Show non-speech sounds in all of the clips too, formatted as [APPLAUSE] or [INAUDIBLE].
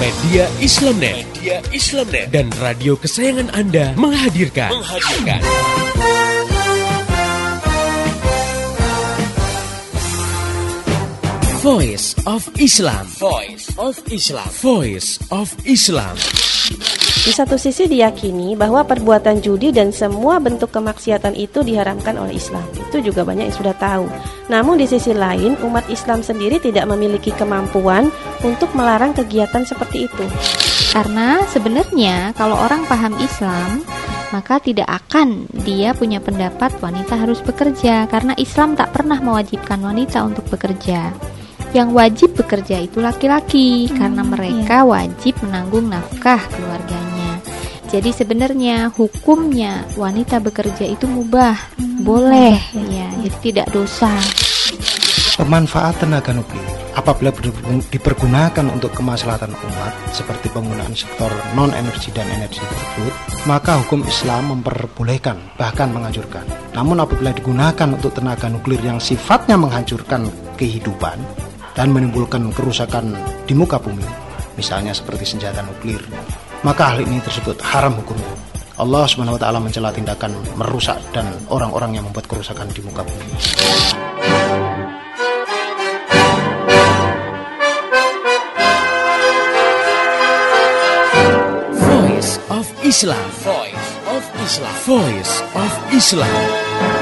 Media Islamnet, Media Islamnet dan radio kesayangan Anda menghadirkan, menghadirkan. Voice of Islam. Voice of Islam. Voice of Islam. Di satu sisi diyakini bahwa perbuatan judi dan semua bentuk kemaksiatan itu diharamkan oleh Islam. Itu juga banyak yang sudah tahu. Namun di sisi lain, umat Islam sendiri tidak memiliki kemampuan untuk melarang kegiatan seperti itu. Karena sebenarnya kalau orang paham Islam, maka tidak akan dia punya pendapat wanita harus bekerja karena Islam tak pernah mewajibkan wanita untuk bekerja yang wajib bekerja itu laki-laki hmm, karena mereka iya. wajib menanggung nafkah keluarganya. Jadi sebenarnya hukumnya wanita bekerja itu mubah, hmm, boleh ya, jadi tidak dosa. Pemanfaatan tenaga nuklir apabila dipergunakan untuk kemaslahatan umat seperti penggunaan sektor non energi dan energi tersebut, maka hukum Islam memperbolehkan bahkan menganjurkan. Namun apabila digunakan untuk tenaga nuklir yang sifatnya menghancurkan kehidupan, dan menimbulkan kerusakan di muka bumi, misalnya seperti senjata nuklir, maka hal ini tersebut haram hukumnya. Allah Subhanahu wa taala mencela tindakan merusak dan orang-orang yang membuat kerusakan di muka bumi. Voice of Islam. Voice of Islam. Voice of Islam.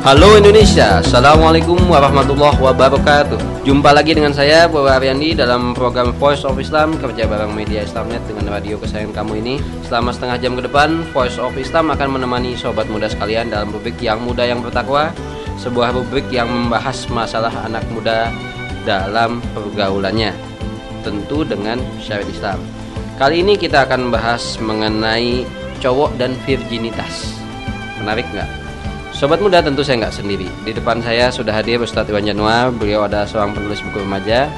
Halo Indonesia, Assalamualaikum warahmatullahi wabarakatuh. Jumpa lagi dengan saya, Bapak Ariandi Dalam program Voice of Islam Kerja bareng media Islamnet dengan radio kesayangan kamu ini. Selama setengah jam ke depan Voice of Islam akan menemani sobat muda sekalian Dalam rubrik yang muda yang bertakwa Sebuah rubrik yang membahas masalah anak muda dalam pergaulannya Tentu dengan syariat Islam. Kali ini kita akan membahas mengenai cowok dan virginitas. Menarik nggak? Sobat muda tentu saya nggak sendiri. Di depan saya sudah hadir Ustadz Iwan Januar. Beliau ada seorang penulis buku remaja.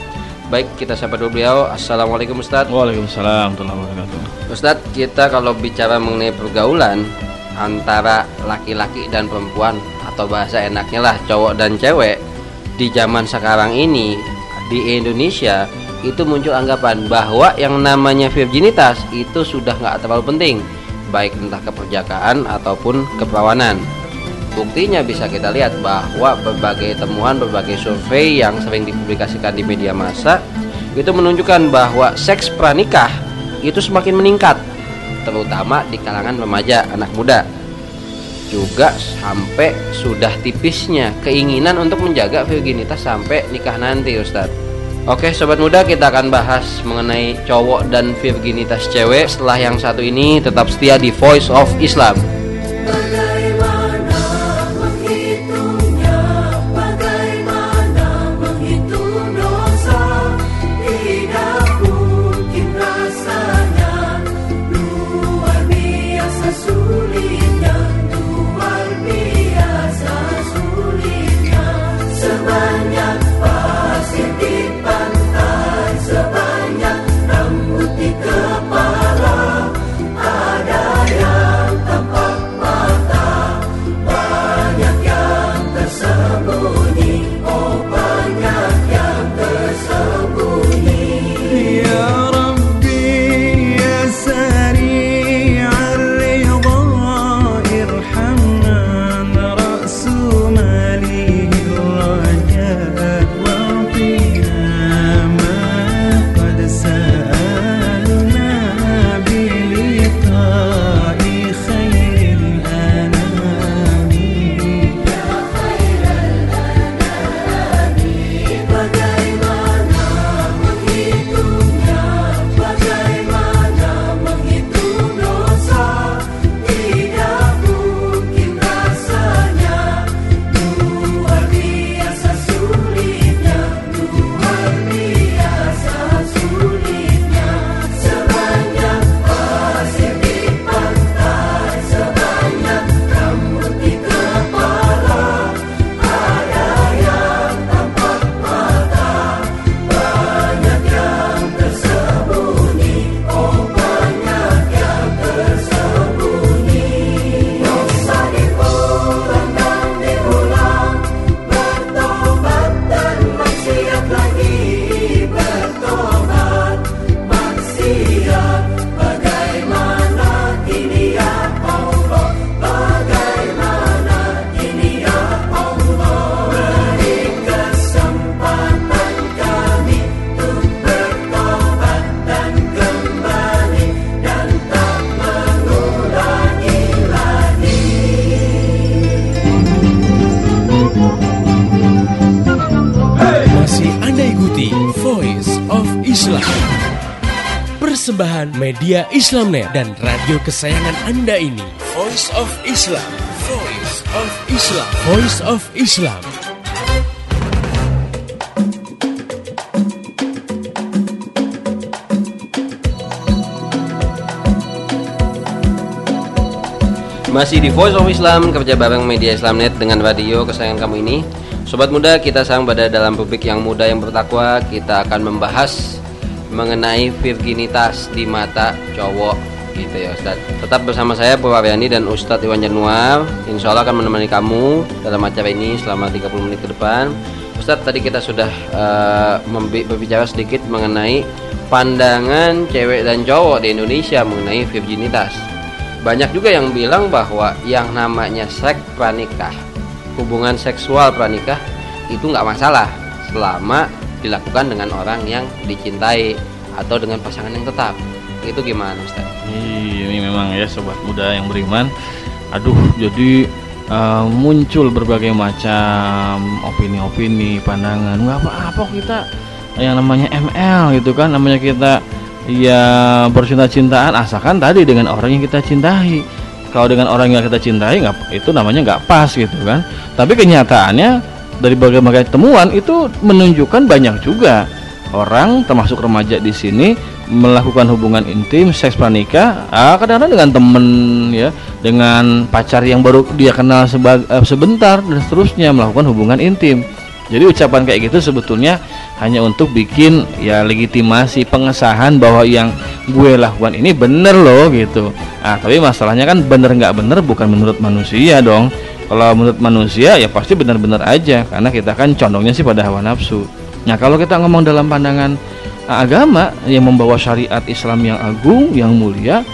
Baik, kita sapa dulu beliau. Assalamualaikum Ustadz. Waalaikumsalam warahmatullahi Ustadz, kita kalau bicara mengenai pergaulan antara laki-laki dan perempuan atau bahasa enaknya lah cowok dan cewek di zaman sekarang ini di Indonesia itu muncul anggapan bahwa yang namanya virginitas itu sudah nggak terlalu penting baik entah keperjakaan ataupun keperawanan Buktinya bisa kita lihat bahwa berbagai temuan, berbagai survei yang sering dipublikasikan di media massa itu menunjukkan bahwa seks pranikah itu semakin meningkat, terutama di kalangan remaja, anak muda. Juga sampai sudah tipisnya keinginan untuk menjaga virginitas sampai nikah nanti, Ustadz. Oke sobat muda kita akan bahas mengenai cowok dan virginitas cewek Setelah yang satu ini tetap setia di Voice of Islam Persembahan media Islamnet dan radio kesayangan Anda ini. Voice of Islam. Voice of Islam. Voice of Islam. Masih di Voice of Islam kerja bareng media Islamnet dengan radio kesayangan kamu ini. Sobat muda, kita sang pada dalam publik yang muda yang bertakwa, kita akan membahas mengenai virginitas di mata cowok gitu ya Ustaz. Tetap bersama saya Purwaryani dan Ustadz Iwan Januar. Insya Allah akan menemani kamu dalam acara ini selama 30 menit ke depan. Ustadz tadi kita sudah uh, berbicara sedikit mengenai pandangan cewek dan cowok di Indonesia mengenai virginitas banyak juga yang bilang bahwa yang namanya seks pranikah, hubungan seksual pranikah itu nggak masalah selama dilakukan dengan orang yang dicintai atau dengan pasangan yang tetap. Itu gimana Ustaz? Ini memang ya sobat muda yang beriman. Aduh, jadi uh, muncul berbagai macam opini-opini, pandangan. Nggak apa-apa kita yang namanya ML gitu kan, namanya kita ya bercinta-cintaan asalkan tadi dengan orang yang kita cintai kalau dengan orang yang kita cintai nggak itu namanya nggak pas gitu kan tapi kenyataannya dari berbagai temuan itu menunjukkan banyak juga orang termasuk remaja di sini melakukan hubungan intim seks pranikah ah, kadang-kadang dengan temen ya dengan pacar yang baru dia kenal eh, sebentar dan seterusnya melakukan hubungan intim jadi ucapan kayak gitu sebetulnya hanya untuk bikin ya legitimasi pengesahan bahwa yang gue lakukan ini bener loh gitu. Ah tapi masalahnya kan bener nggak bener bukan menurut manusia dong. Kalau menurut manusia ya pasti bener-bener aja karena kita kan condongnya sih pada hawa nafsu. Nah kalau kita ngomong dalam pandangan ah, agama yang membawa syariat Islam yang agung yang mulia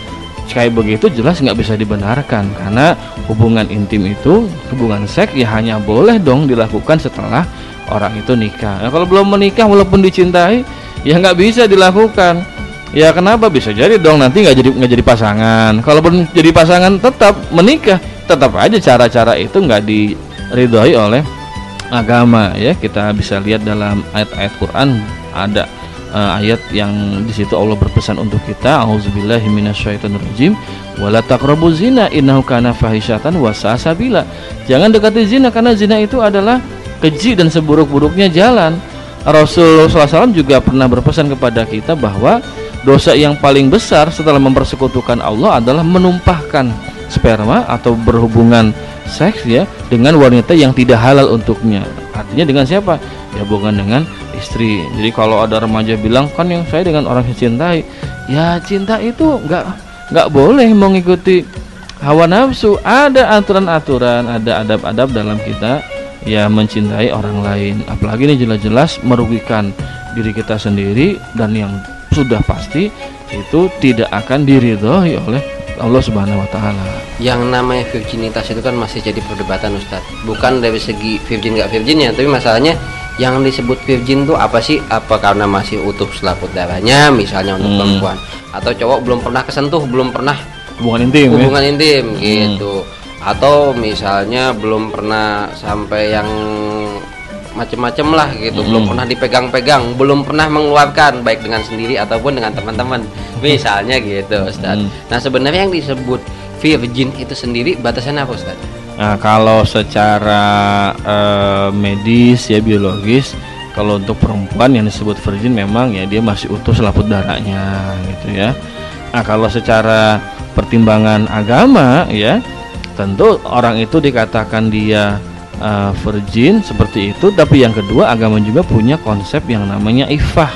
kayak begitu jelas nggak bisa dibenarkan karena hubungan intim itu hubungan seks ya hanya boleh dong dilakukan setelah orang itu nikah. Nah, kalau belum menikah walaupun dicintai, ya nggak bisa dilakukan. Ya kenapa bisa jadi dong nanti nggak jadi nggak jadi pasangan. Kalaupun jadi pasangan tetap menikah, tetap aja cara-cara itu nggak diridhoi oleh agama ya. Kita bisa lihat dalam ayat-ayat Quran ada uh, ayat yang di situ Allah berpesan untuk kita auzubillahi minasyaitonirrajim wala taqrabu zina innahu kana fahisyatan wa sabila. Jangan dekati zina karena zina itu adalah keji dan seburuk-buruknya jalan. Rasulullah SAW juga pernah berpesan kepada kita bahwa dosa yang paling besar setelah mempersekutukan Allah adalah menumpahkan sperma atau berhubungan seks ya dengan wanita yang tidak halal untuknya. Artinya dengan siapa? Ya bukan dengan istri. Jadi kalau ada remaja bilang kan yang saya dengan orang yang cintai, ya cinta itu nggak nggak boleh mengikuti hawa nafsu. Ada aturan-aturan, ada adab-adab dalam kita ya mencintai orang lain apalagi ini jelas-jelas merugikan diri kita sendiri dan yang sudah pasti itu tidak akan diridhoi oleh Allah Subhanahu wa taala. Yang namanya virginitas itu kan masih jadi perdebatan Ustaz. Bukan dari segi virgin nggak virginnya, tapi masalahnya yang disebut virgin tuh apa sih? Apa karena masih utuh selaput darahnya misalnya untuk hmm. perempuan atau cowok belum pernah kesentuh, belum pernah hubungan intim ya? hubungan ya? intim hmm. gitu atau misalnya belum pernah sampai yang macem-macem lah gitu hmm. belum pernah dipegang-pegang belum pernah mengeluarkan baik dengan sendiri ataupun dengan teman-teman misalnya gitu Ustaz hmm. nah sebenarnya yang disebut virgin itu sendiri batasannya apa Ustaz? Nah kalau secara uh, medis ya biologis kalau untuk perempuan yang disebut virgin memang ya dia masih utuh selaput darahnya gitu ya nah kalau secara pertimbangan agama ya tentu orang itu dikatakan dia uh, virgin seperti itu tapi yang kedua agama juga punya konsep yang namanya ifah.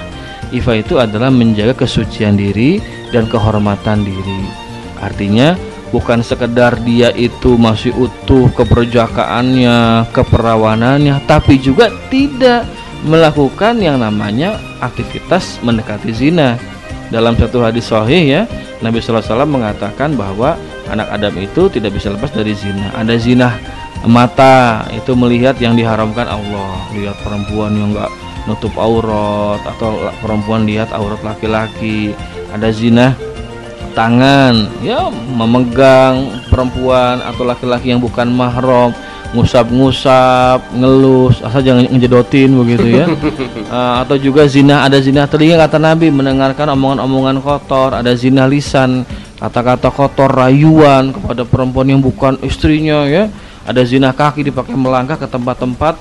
Ifah itu adalah menjaga kesucian diri dan kehormatan diri. Artinya bukan sekedar dia itu masih utuh keperjakaannya keperawanannya tapi juga tidak melakukan yang namanya aktivitas mendekati zina. Dalam satu hadis sahih ya Nabi SAW mengatakan bahwa anak Adam itu tidak bisa lepas dari zina. Ada zina mata itu melihat yang diharamkan Allah, lihat perempuan yang enggak nutup aurat atau perempuan lihat aurat laki-laki. Ada zina tangan, ya memegang perempuan atau laki-laki yang bukan mahram. ngusap-ngusap, ngelus, asal jangan ngejedotin begitu ya. uh, [LAUGHS] atau juga zina, ada zina telinga kata Nabi mendengarkan omongan-omongan kotor, ada zina lisan, kata-kata kotor, rayuan kepada perempuan yang bukan istrinya ya. Ada zina kaki dipakai melangkah ke tempat-tempat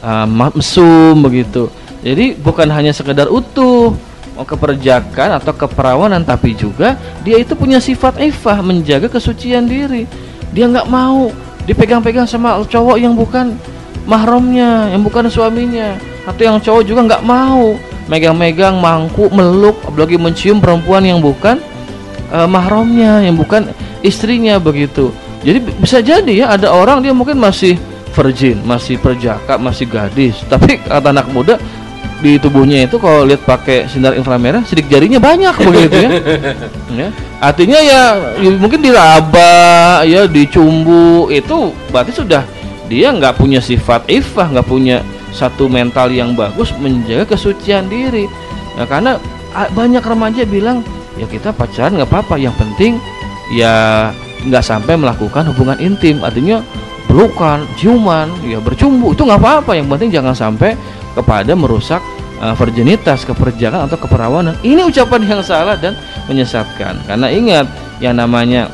uh, mesum begitu. Jadi bukan hanya sekedar utuh mau keperjakan atau keperawanan tapi juga dia itu punya sifat ifah menjaga kesucian diri. Dia nggak mau dipegang-pegang sama cowok yang bukan mahramnya, yang bukan suaminya, atau yang cowok juga nggak mau megang-megang, mangku, meluk, apalagi mencium perempuan yang bukan uh, mahramnya, yang bukan istrinya begitu. Jadi bisa jadi ya ada orang dia mungkin masih virgin, masih perjaka, masih gadis, [LAUGHS] tapi kata anak muda di tubuhnya itu kalau lihat pakai sinar inframerah sidik jarinya banyak begitu ya. [LAUGHS] ya. Artinya ya, ya mungkin diraba ya dicumbu itu berarti sudah dia nggak punya sifat ifah, nggak punya satu mental yang bagus menjaga kesucian diri. Ya, karena banyak remaja bilang ya kita pacaran nggak apa-apa, yang penting ya nggak sampai melakukan hubungan intim. Artinya pelukan, ciuman, ya bercumbu itu nggak apa-apa. Yang penting jangan sampai kepada merusak uh, virginitas, keperjakan atau keperawanan. Ini ucapan yang salah dan menyesatkan. Karena ingat yang namanya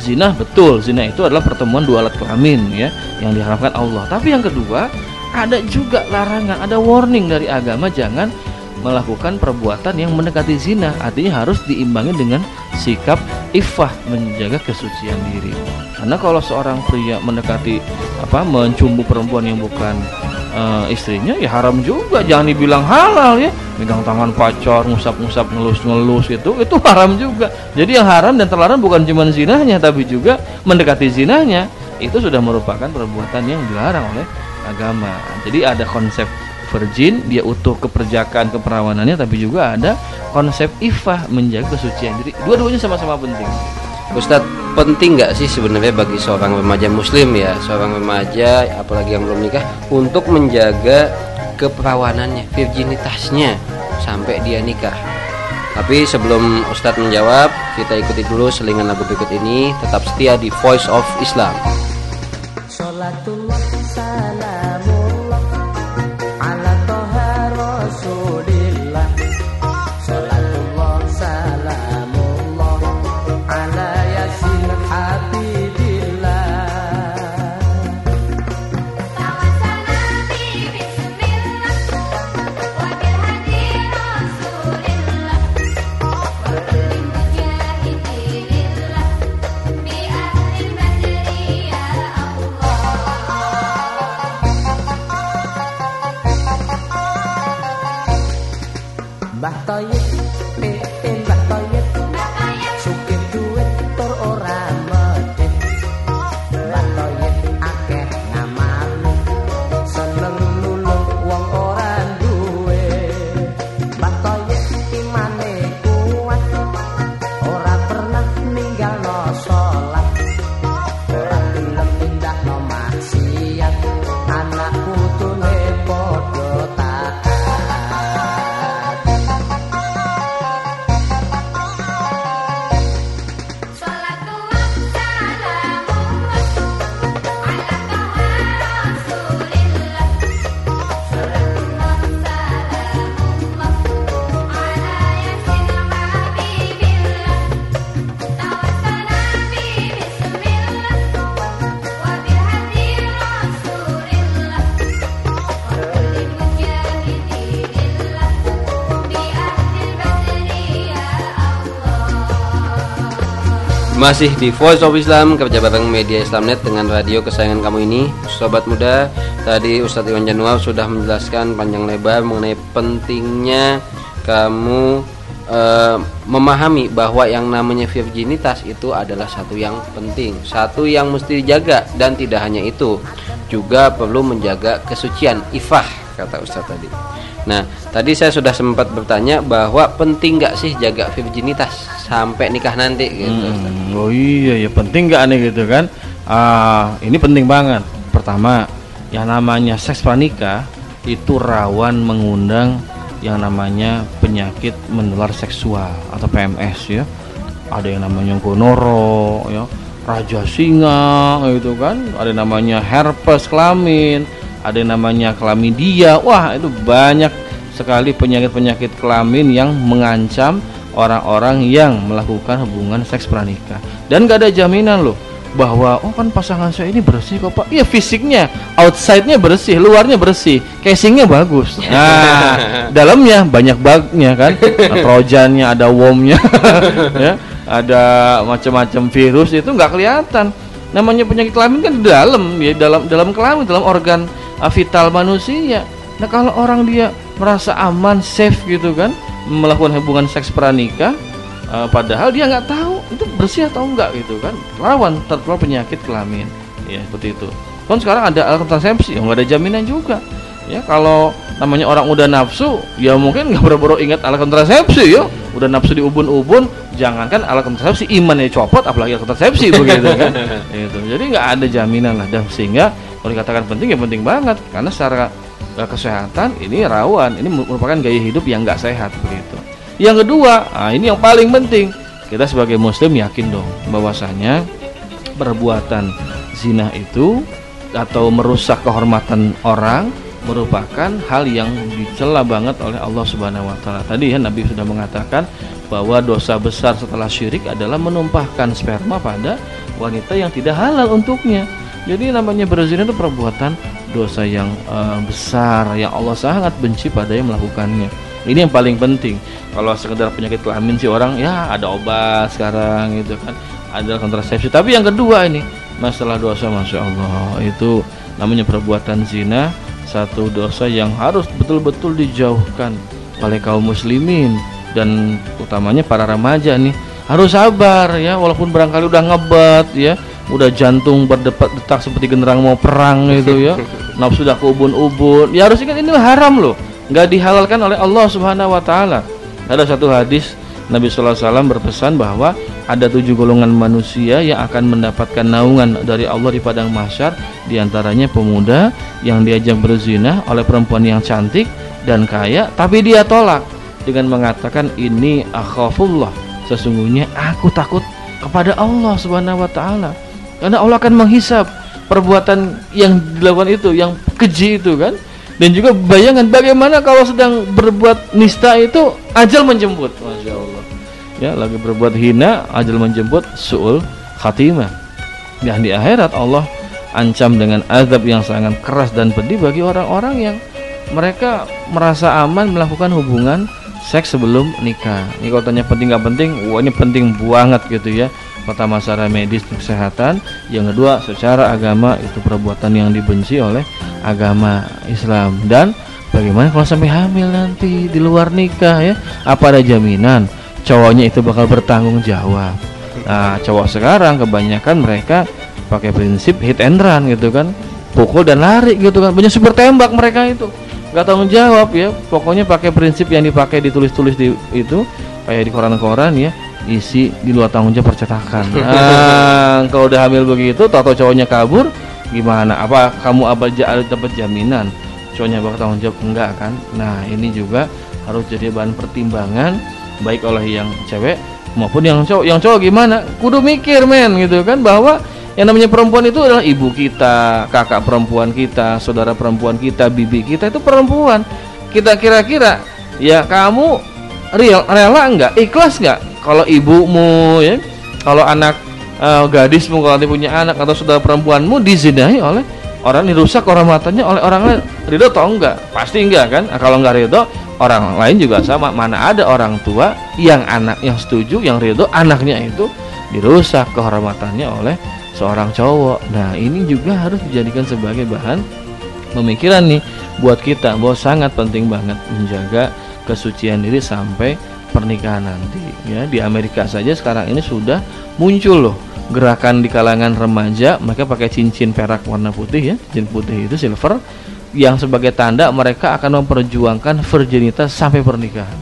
zina betul, zina itu adalah pertemuan dua alat kelamin ya yang diharapkan Allah. Tapi yang kedua, ada juga larangan, ada warning dari agama jangan melakukan perbuatan yang mendekati zina. Artinya harus diimbangi dengan sikap ifah menjaga kesucian diri. Karena kalau seorang pria mendekati apa mencumbu perempuan yang bukan uh, istrinya ya haram juga. Jangan dibilang halal ya. Megang tangan pacar ngusap-ngusap ngelus-ngelus itu itu haram juga. Jadi yang haram dan terlarang bukan cuma zinahnya tapi juga mendekati zinahnya itu sudah merupakan perbuatan yang dilarang oleh agama. Jadi ada konsep virgin dia utuh keperjakaan keperawanannya tapi juga ada konsep ifah menjaga kesucian diri. Dua-duanya sama-sama penting. Ustadz penting nggak sih sebenarnya bagi seorang remaja muslim ya seorang remaja apalagi yang belum nikah untuk menjaga keperawanannya virginitasnya sampai dia nikah? Tapi sebelum Ustadz menjawab kita ikuti dulu selingan lagu berikut ini. Tetap setia di Voice of Islam Masih di Voice of Islam kerja bareng media Islamnet dengan radio kesayangan kamu ini. Sobat muda Tadi Ustadz Iwan Januar sudah menjelaskan panjang lebar mengenai pentingnya Kamu uh, memahami bahwa yang namanya virginitas itu adalah satu yang penting Satu yang mesti dijaga dan tidak hanya itu Juga perlu menjaga kesucian ifah kata Ustadz tadi Nah, tadi saya sudah sempat bertanya bahwa penting nggak sih jaga virginitas sampai nikah nanti gitu. Hmm, oh iya ya penting nggak nih gitu kan? Uh, ini penting banget. Pertama, yang namanya seks pranikah itu rawan mengundang yang namanya penyakit menular seksual atau PMS ya. Ada yang namanya gonoro ya, raja singa gitu kan ada namanya herpes kelamin ada namanya klamidia wah itu banyak sekali penyakit-penyakit kelamin yang mengancam orang-orang yang melakukan hubungan seks pranikah. Dan gak ada jaminan loh bahwa oh kan pasangan saya ini bersih kok pak. Iya fisiknya outside-nya bersih luarnya bersih casingnya bagus. Nah [LAUGHS] dalamnya banyak bugnya kan trojannya ada wormnya [LAUGHS] ya ada macam-macam virus itu nggak kelihatan. Namanya penyakit kelamin kan di dalam ya dalam dalam kelamin dalam organ vital manusia. Nah kalau orang dia merasa aman safe gitu kan melakukan hubungan seks pranikah uh, padahal dia nggak tahu itu bersih atau enggak gitu kan. Rawan tertular penyakit kelamin. Ya seperti itu. Kan sekarang ada alat kontrasepsi yang nggak ada jaminan juga. Ya kalau namanya orang udah nafsu ya mungkin nggak boro-boro ingat alat kontrasepsi ya udah nafsu di ubun-ubun jangankan alat kontrasepsi imannya copot apalagi alat kontrasepsi begitu kan. [LAUGHS] Itu. Jadi nggak ada jaminan lah dan sehingga kalau dikatakan penting ya penting banget karena secara uh, kesehatan ini rawan ini merupakan gaya hidup yang nggak sehat begitu yang kedua, nah ini yang paling penting. Kita sebagai muslim yakin dong bahwasanya perbuatan zina itu atau merusak kehormatan orang merupakan hal yang dicela banget oleh Allah Subhanahu wa taala. Tadi ya Nabi sudah mengatakan bahwa dosa besar setelah syirik adalah menumpahkan sperma pada wanita yang tidak halal untuknya. Jadi namanya berzina itu perbuatan dosa yang uh, besar yang Allah sangat benci pada yang melakukannya. Ini yang paling penting. Kalau sekedar penyakit kelamin sih orang ya ada obat sekarang gitu kan, ada kontrasepsi. Tapi yang kedua ini masalah dosa, masya Allah itu namanya perbuatan zina satu dosa yang harus betul-betul dijauhkan oleh kaum muslimin dan utamanya para remaja nih harus sabar ya walaupun barangkali udah ngebet ya udah jantung berdetak-detak seperti generang mau perang gitu ya. [LAUGHS] Nafsu sudah keubun-ubun ya harus ingat ini haram loh. Nggak dihalalkan oleh Allah Subhanahu wa taala. Ada satu hadis Nabi sallallahu alaihi wasallam berpesan bahwa ada tujuh golongan manusia yang akan mendapatkan naungan dari Allah di padang mahsyar di antaranya pemuda yang diajak berzina oleh perempuan yang cantik dan kaya tapi dia tolak dengan mengatakan ini akhafullah sesungguhnya aku takut kepada Allah Subhanahu wa taala karena Allah akan menghisap perbuatan yang dilakukan itu yang keji itu kan. Dan juga bayangan bagaimana kalau sedang berbuat nista itu ajal menjemput. Masya Allah. Ya lagi berbuat hina ajal menjemput su'ul khatimah. Dan di akhirat Allah ancam dengan azab yang sangat keras dan pedih bagi orang-orang yang mereka merasa aman melakukan hubungan seks sebelum nikah. Ini kalau penting gak penting wah ini penting banget gitu ya pertama secara medis kesehatan. Yang kedua secara agama itu perbuatan yang dibenci oleh agama Islam. Dan bagaimana kalau sampai hamil nanti di luar nikah ya? Apa ada jaminan cowoknya itu bakal bertanggung jawab? Nah cowok sekarang kebanyakan mereka pakai prinsip hit and run gitu kan. Pukul dan lari gitu kan. Banyak super tembak mereka itu. Nggak tanggung jawab ya. Pokoknya pakai prinsip yang dipakai ditulis-tulis di itu kayak di koran-koran ya isi di luar tanggung jawab percetakan. [LAUGHS] Nah, kalau udah hamil begitu, tato cowoknya kabur, gimana? Apa kamu apa dapat jaminan? Cowoknya bakal tanggung jawab enggak kan? Nah, ini juga harus jadi bahan pertimbangan baik oleh yang cewek maupun yang cowok. Yang cowok gimana? Kudu mikir men gitu kan bahwa yang namanya perempuan itu adalah ibu kita, kakak perempuan kita, saudara perempuan kita, bibi kita itu perempuan. Kita kira-kira ya kamu real rela enggak? Ikhlas enggak kalau ibumu ya. Kalau anak uh, gadismu kalau nanti punya anak atau saudara perempuanmu dizinahi oleh orang dirusak orang matanya oleh orang lain. Ridho atau enggak? Pasti enggak kan? Nah, kalau enggak ridho orang lain juga sama. Mana ada orang tua yang anak yang setuju yang ridho anaknya itu dirusak kehormatannya oleh seorang cowok. Nah ini juga harus dijadikan sebagai bahan pemikiran nih buat kita bahwa sangat penting banget menjaga kesucian diri sampai pernikahan nanti ya. Di Amerika saja sekarang ini sudah muncul loh gerakan di kalangan remaja mereka pakai cincin perak warna putih ya. Cincin putih itu silver yang sebagai tanda mereka akan memperjuangkan virginitas sampai pernikahan.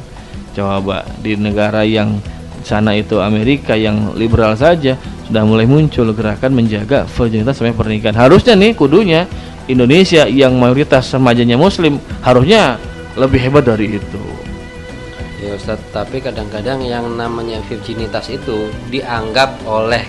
Coba di negara yang sana itu Amerika yang liberal saja sudah mulai muncul gerakan menjaga virginitas sampai pernikahan. Harusnya nih kudunya Indonesia yang mayoritas remajanya muslim harusnya lebih hebat dari itu ya Ustaz tapi kadang-kadang yang namanya virginitas itu dianggap oleh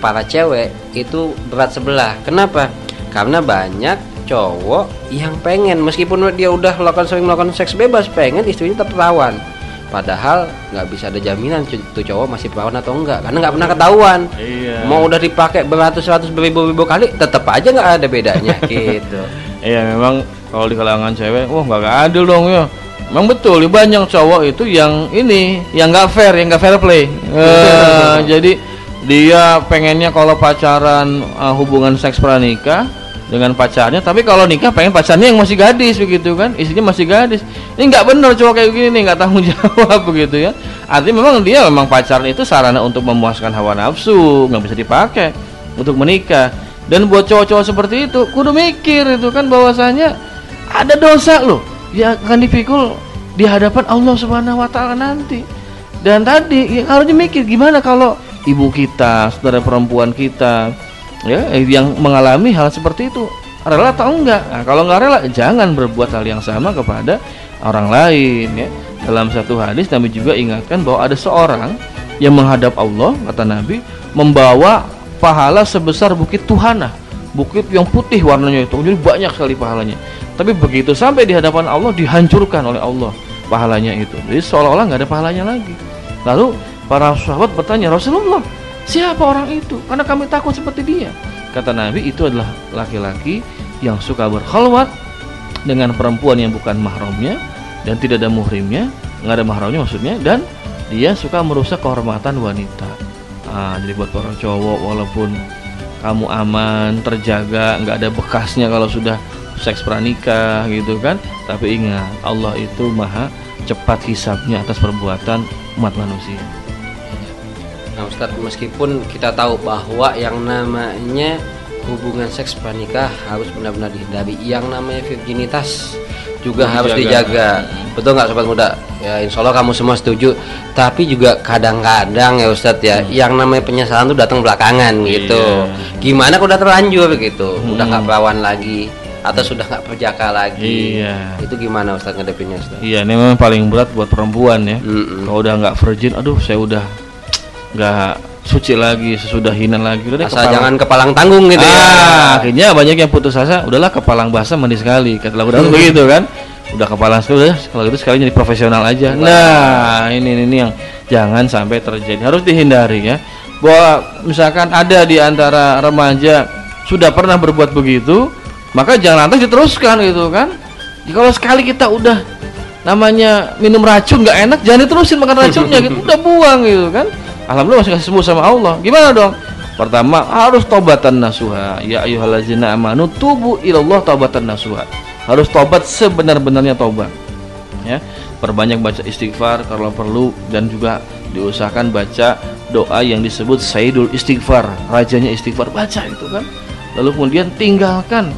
para cewek itu berat sebelah. Kenapa? Karena banyak cowok yang pengen meskipun dia udah melakukan sering melakukan seks bebas pengen istrinya tetap perawan padahal nggak bisa ada jaminan tuh cowok masih perawan atau enggak karena nggak pernah ketahuan Iya. mau udah dipakai beratus-ratus beribu-ribu kali tetap aja nggak ada bedanya [LAUGHS] gitu Iya memang kalau di kalangan cewek, wah nggak adil dong ya. Memang betul, banyak cowok itu yang ini, yang nggak fair, yang nggak fair play. Eh, jadi dia pengennya kalau pacaran eh, hubungan seks pranikah dengan pacarnya, tapi kalau nikah pengen pacarnya yang masih gadis begitu kan, istrinya masih gadis. Ini nggak benar cowok kayak gini, nggak [LAUGHS] tanggung jawab begitu ya. Artinya memang dia memang pacaran itu sarana untuk memuaskan hawa nafsu, nggak bisa dipakai untuk menikah. Dan buat cowok-cowok seperti itu, kudu mikir itu kan bahwasanya ada dosa loh yang akan dipikul di hadapan Allah Subhanahu wa taala nanti. Dan tadi ya, harusnya mikir gimana kalau ibu kita, saudara perempuan kita ya yang mengalami hal seperti itu rela atau enggak? Nah, kalau enggak rela jangan berbuat hal yang sama kepada orang lain ya. Dalam satu hadis Nabi juga ingatkan bahwa ada seorang yang menghadap Allah kata Nabi membawa pahala sebesar bukit Tuhana bukit yang putih warnanya itu jadi banyak sekali pahalanya. Tapi begitu sampai di hadapan Allah dihancurkan oleh Allah pahalanya itu. Jadi seolah-olah nggak ada pahalanya lagi. Lalu para sahabat bertanya Rasulullah siapa orang itu? Karena kami takut seperti dia. Kata Nabi itu adalah laki-laki yang suka berkhalwat dengan perempuan yang bukan mahramnya dan tidak ada muhrimnya nggak ada mahramnya maksudnya dan dia suka merusak kehormatan wanita. Ah, jadi buat para cowok walaupun kamu aman, terjaga, nggak ada bekasnya kalau sudah seks pranikah gitu kan. Tapi ingat, Allah itu maha cepat hisapnya atas perbuatan umat manusia. Nah Ustadz meskipun kita tahu bahwa yang namanya hubungan seks pranikah harus benar-benar dihindari Yang namanya virginitas juga harus dijaga Betul nggak sobat muda? Ya insya Allah kamu semua setuju Tapi juga kadang-kadang ya Ustadz ya Yang namanya penyesalan tuh datang belakangan gitu Gimana kalau udah terlanjur gitu Udah nggak perawan lagi Atau sudah nggak perjaka lagi Iya. Itu gimana Ustadz ngadepinnya Ustadz? Iya, ini memang paling berat buat perempuan ya. Mm-mm. Kalau udah nggak virgin, aduh saya udah nggak suci lagi, sesudah hina lagi. Udah deh, kepala- jangan kepalang tanggung gitu ya Ah, akhirnya banyak yang putus asa, udahlah kepalang basah mandi sekali. Kata lagu dangdut begitu kan. Udah kepalang sekali, udah kalau gitu sekali jadi profesional aja. Nah, ini ini, ini yang jangan sampai terjadi. Harus dihindari ya. Bahwa misalkan ada di antara remaja sudah pernah berbuat begitu, maka jangan lantas diteruskan gitu kan. Jadi Kalau sekali kita udah namanya minum racun nggak enak, jangan diterusin makan racunnya gitu, [LAUGHS] udah buang gitu kan. Alhamdulillah masih kasih sembuh sama Allah. Gimana dong? Pertama harus tobatan nasuha. Ya ayyuhallazina amanu tubu ilallah tobatan nasuha. Harus tobat sebenar-benarnya tobat. Ya, perbanyak baca istighfar kalau perlu dan juga diusahakan baca doa yang disebut Sayyidul Istighfar, rajanya istighfar baca itu kan. Lalu kemudian tinggalkan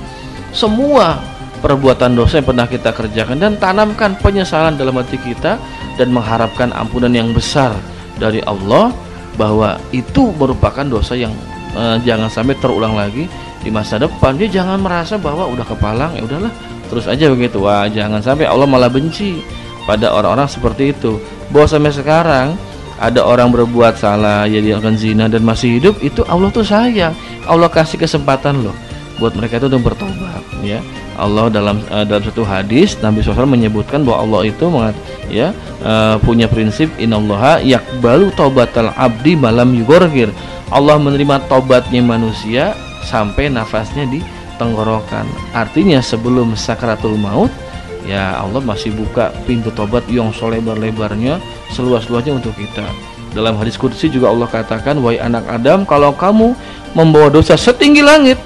semua perbuatan dosa yang pernah kita kerjakan dan tanamkan penyesalan dalam hati kita dan mengharapkan ampunan yang besar dari Allah bahwa itu merupakan dosa yang eh, jangan sampai terulang lagi di masa depan. Dia jangan merasa bahwa udah kepalang ya udahlah terus aja begitu. Wah, jangan sampai Allah malah benci pada orang-orang seperti itu. Bahwa sampai sekarang ada orang berbuat salah ya dia akan zina dan masih hidup itu Allah tuh sayang. Allah kasih kesempatan loh buat mereka itu untuk bertobat ya. Allah dalam eh, dalam satu hadis Nabi SAW menyebutkan bahwa Allah itu mengat, ya eh, punya prinsip innallaha yakbalu taubatal abdi malam yugorgir. Allah menerima tobatnya manusia sampai nafasnya di tenggorokan. Artinya sebelum sakratul maut ya Allah masih buka pintu tobat yang selebar-lebarnya seluas-luasnya untuk kita. Dalam hadis kursi juga Allah katakan, "Wahai anak Adam, kalau kamu membawa dosa setinggi langit,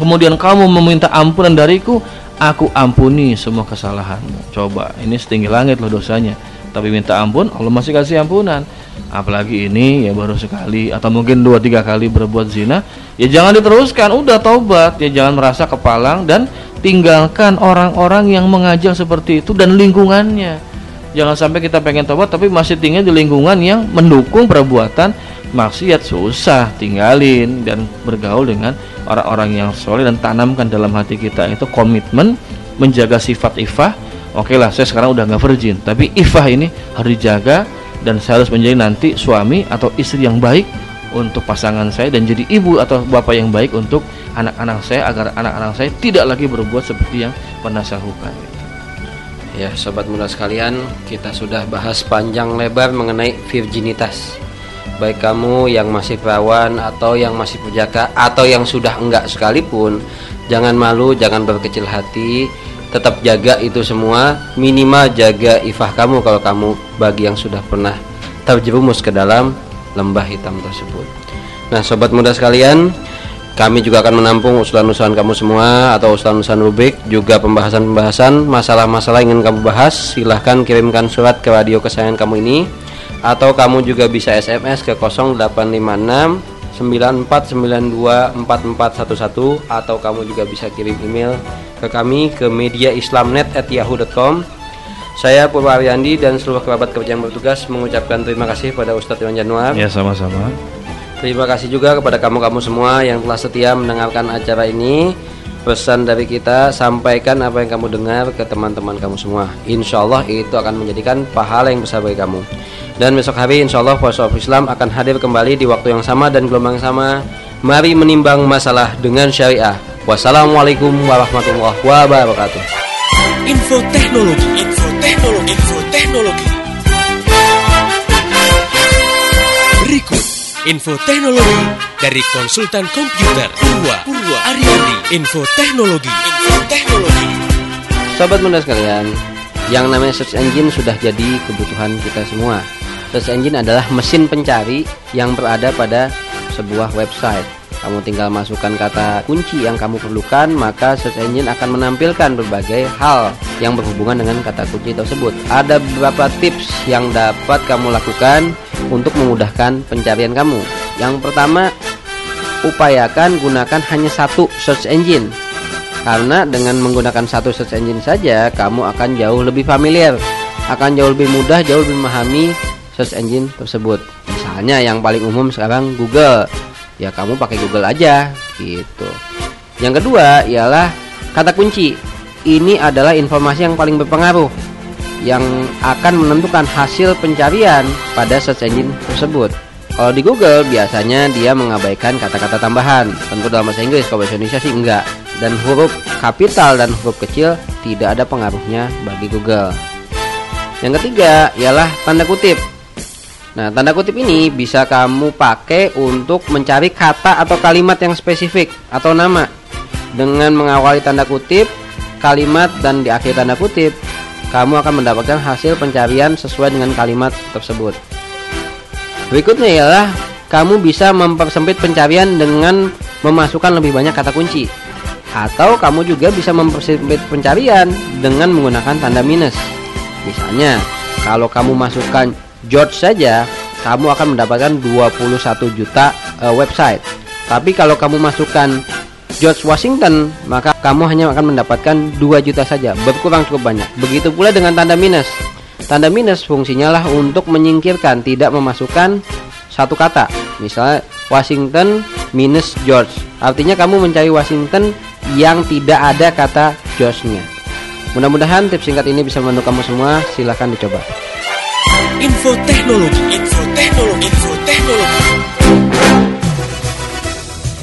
kemudian kamu meminta ampunan dariku, aku ampuni semua kesalahanmu." Coba, ini setinggi langit loh dosanya. Tapi minta ampun, Allah masih kasih ampunan. Apalagi ini ya baru sekali atau mungkin dua tiga kali berbuat zina, ya jangan diteruskan. Udah taubat, ya jangan merasa kepalang dan tinggalkan orang-orang yang mengajak seperti itu dan lingkungannya. Jangan sampai kita pengen tobat tapi masih tinggal di lingkungan yang mendukung perbuatan maksiat susah tinggalin dan bergaul dengan orang-orang yang soleh dan tanamkan dalam hati kita itu komitmen menjaga sifat ifah. Oke lah, saya sekarang udah nggak virgin, tapi ifah ini harus dijaga dan saya harus menjadi nanti suami atau istri yang baik untuk pasangan saya dan jadi ibu atau bapak yang baik untuk anak-anak saya agar anak-anak saya tidak lagi berbuat seperti yang pernah saya lakukan. Ya, sobat muda sekalian, kita sudah bahas panjang lebar mengenai virginitas. Baik kamu yang masih perawan atau yang masih pujaka atau yang sudah enggak sekalipun, jangan malu, jangan berkecil hati, tetap jaga itu semua, minimal jaga ifah kamu kalau kamu bagi yang sudah pernah terjerumus ke dalam lembah hitam tersebut. Nah, sobat muda sekalian, kami juga akan menampung usulan-usulan kamu semua atau usulan-usulan rubik, juga pembahasan-pembahasan masalah-masalah ingin kamu bahas. Silahkan kirimkan surat ke radio kesayangan kamu ini atau kamu juga bisa SMS ke 0856 94924411 atau kamu juga bisa kirim email ke kami ke mediaislamnet@yahoo.com saya Purwaryandi dan seluruh kerabat kerja yang bertugas mengucapkan terima kasih pada Ustadz Iwan Januar. Ya sama-sama. Terima kasih juga kepada kamu-kamu semua yang telah setia mendengarkan acara ini. Pesan dari kita sampaikan apa yang kamu dengar ke teman-teman kamu semua. Insya Allah itu akan menjadikan pahala yang besar bagi kamu. Dan besok hari insya Allah Voice of Islam akan hadir kembali di waktu yang sama dan gelombang yang sama. Mari menimbang masalah dengan syariah. Wassalamualaikum warahmatullahi wabarakatuh. Info teknologi, info teknologi, info teknologi. Info teknologi dari konsultan komputer Purwa Purwa Ariandi. Info teknologi, info teknologi. Sobat muda sekalian, yang namanya search engine sudah jadi kebutuhan kita semua. Search engine adalah mesin pencari yang berada pada sebuah website. Kamu tinggal masukkan kata kunci yang kamu perlukan, maka search engine akan menampilkan berbagai hal yang berhubungan dengan kata kunci tersebut. Ada beberapa tips yang dapat kamu lakukan untuk memudahkan pencarian kamu. Yang pertama, upayakan gunakan hanya satu search engine. Karena dengan menggunakan satu search engine saja, kamu akan jauh lebih familiar, akan jauh lebih mudah, jauh lebih memahami search engine tersebut. Misalnya yang paling umum sekarang Google ya kamu pakai Google aja gitu. Yang kedua ialah kata kunci. Ini adalah informasi yang paling berpengaruh yang akan menentukan hasil pencarian pada search engine tersebut. Kalau di Google biasanya dia mengabaikan kata-kata tambahan. Tentu dalam bahasa Inggris, kalau bahasa Indonesia sih enggak. Dan huruf kapital dan huruf kecil tidak ada pengaruhnya bagi Google. Yang ketiga ialah tanda kutip. Nah, tanda kutip ini bisa kamu pakai untuk mencari kata atau kalimat yang spesifik atau nama. Dengan mengawali tanda kutip, kalimat dan di akhir tanda kutip, kamu akan mendapatkan hasil pencarian sesuai dengan kalimat tersebut. Berikutnya ialah kamu bisa mempersempit pencarian dengan memasukkan lebih banyak kata kunci. Atau kamu juga bisa mempersempit pencarian dengan menggunakan tanda minus. Misalnya, kalau kamu masukkan George saja, kamu akan mendapatkan 21 juta uh, website. Tapi kalau kamu masukkan George Washington, maka kamu hanya akan mendapatkan 2 juta saja, berkurang cukup banyak. Begitu pula dengan tanda minus. Tanda minus fungsinya lah untuk menyingkirkan, tidak memasukkan satu kata. Misalnya Washington minus George. Artinya kamu mencari Washington yang tidak ada kata George-nya. Mudah-mudahan tips singkat ini bisa membantu kamu semua. Silahkan dicoba. Info teknologi, info teknologi, info teknologi.